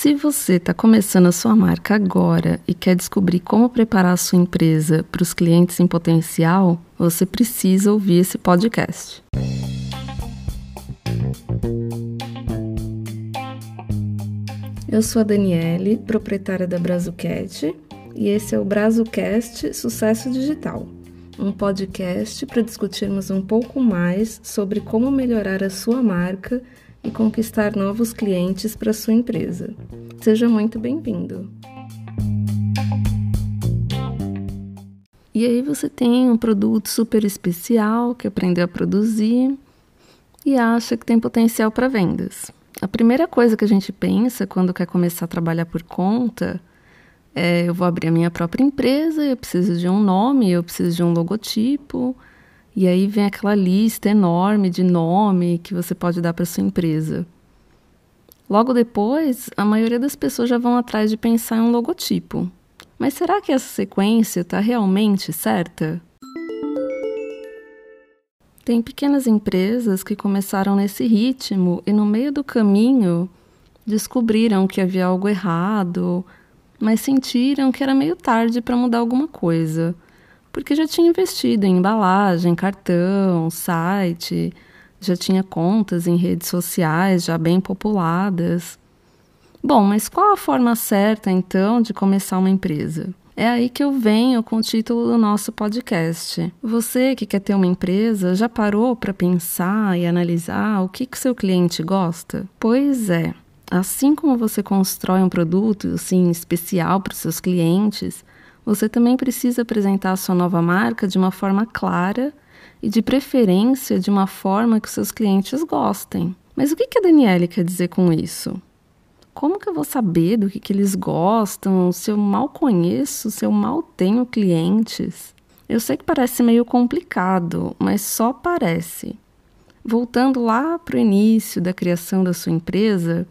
Se você está começando a sua marca agora e quer descobrir como preparar a sua empresa para os clientes em potencial, você precisa ouvir esse podcast. Eu sou a Daniele, proprietária da Brazucat, e esse é o Brazucast Sucesso Digital, um podcast para discutirmos um pouco mais sobre como melhorar a sua marca e conquistar novos clientes para sua empresa. Seja muito bem-vindo! E aí você tem um produto super especial que aprendeu a produzir e acha que tem potencial para vendas. A primeira coisa que a gente pensa quando quer começar a trabalhar por conta é: eu vou abrir a minha própria empresa, eu preciso de um nome, eu preciso de um logotipo, e aí vem aquela lista enorme de nome que você pode dar para sua empresa. Logo depois, a maioria das pessoas já vão atrás de pensar em um logotipo. Mas será que essa sequência está realmente certa? Tem pequenas empresas que começaram nesse ritmo e no meio do caminho descobriram que havia algo errado, mas sentiram que era meio tarde para mudar alguma coisa porque já tinha investido em embalagem, cartão, site, já tinha contas em redes sociais já bem populadas. Bom, mas qual a forma certa então de começar uma empresa? É aí que eu venho com o título do nosso podcast. Você que quer ter uma empresa já parou para pensar e analisar o que, que seu cliente gosta? Pois é, assim como você constrói um produto assim, especial para os seus clientes, você também precisa apresentar a sua nova marca de uma forma clara e, de preferência, de uma forma que seus clientes gostem. Mas o que a Daniele quer dizer com isso? Como que eu vou saber do que, que eles gostam se eu mal conheço, se eu mal tenho clientes? Eu sei que parece meio complicado, mas só parece. Voltando lá para o início da criação da sua empresa,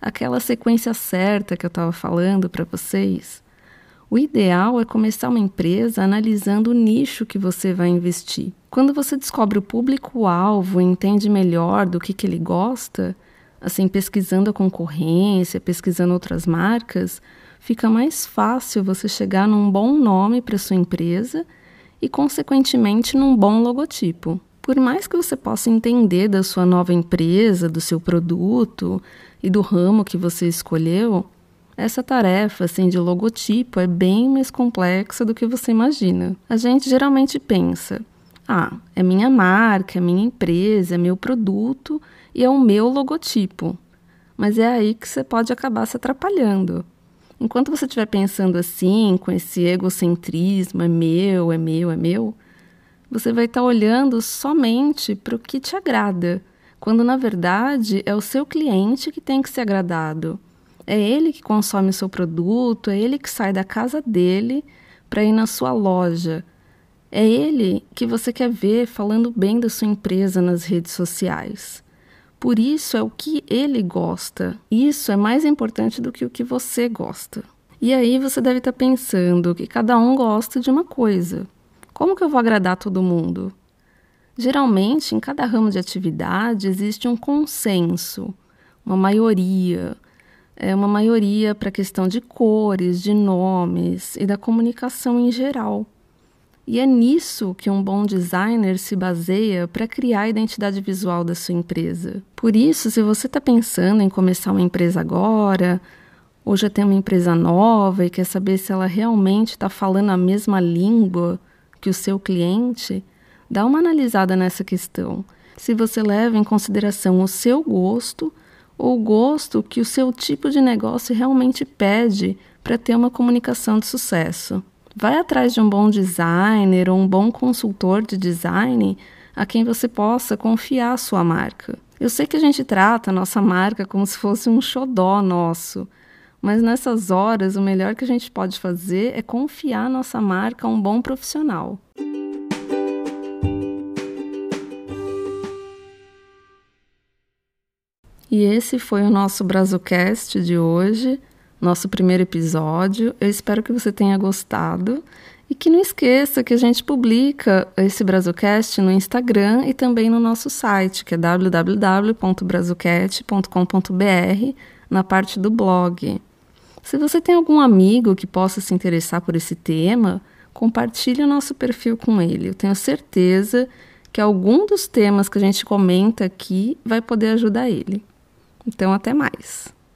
aquela sequência certa que eu estava falando para vocês, o ideal é começar uma empresa analisando o nicho que você vai investir. Quando você descobre o público-alvo e entende melhor do que, que ele gosta, assim, pesquisando a concorrência, pesquisando outras marcas, fica mais fácil você chegar num bom nome para sua empresa e, consequentemente, num bom logotipo. Por mais que você possa entender da sua nova empresa, do seu produto e do ramo que você escolheu, essa tarefa assim, de logotipo é bem mais complexa do que você imagina. A gente geralmente pensa: ah, é minha marca, é minha empresa, é meu produto e é o meu logotipo. Mas é aí que você pode acabar se atrapalhando. Enquanto você estiver pensando assim, com esse egocentrismo, é meu, é meu, é meu, você vai estar olhando somente para o que te agrada, quando na verdade é o seu cliente que tem que ser agradado. É ele que consome o seu produto, é ele que sai da casa dele para ir na sua loja. É ele que você quer ver falando bem da sua empresa nas redes sociais. Por isso é o que ele gosta. Isso é mais importante do que o que você gosta. E aí você deve estar tá pensando que cada um gosta de uma coisa. Como que eu vou agradar todo mundo? Geralmente, em cada ramo de atividade existe um consenso, uma maioria, é uma maioria para a questão de cores, de nomes e da comunicação em geral. E é nisso que um bom designer se baseia para criar a identidade visual da sua empresa. Por isso, se você está pensando em começar uma empresa agora, ou já tem uma empresa nova e quer saber se ela realmente está falando a mesma língua que o seu cliente, dá uma analisada nessa questão. Se você leva em consideração o seu gosto o gosto que o seu tipo de negócio realmente pede para ter uma comunicação de sucesso. Vai atrás de um bom designer ou um bom consultor de design a quem você possa confiar a sua marca. Eu sei que a gente trata a nossa marca como se fosse um xodó nosso, mas nessas horas o melhor que a gente pode fazer é confiar a nossa marca a um bom profissional. E esse foi o nosso Brazucast de hoje, nosso primeiro episódio. Eu espero que você tenha gostado e que não esqueça que a gente publica esse Brazucast no Instagram e também no nosso site, que é www.brazucast.com.br. na parte do blog. Se você tem algum amigo que possa se interessar por esse tema, compartilhe o nosso perfil com ele. Eu tenho certeza que algum dos temas que a gente comenta aqui vai poder ajudar ele. Então, até mais.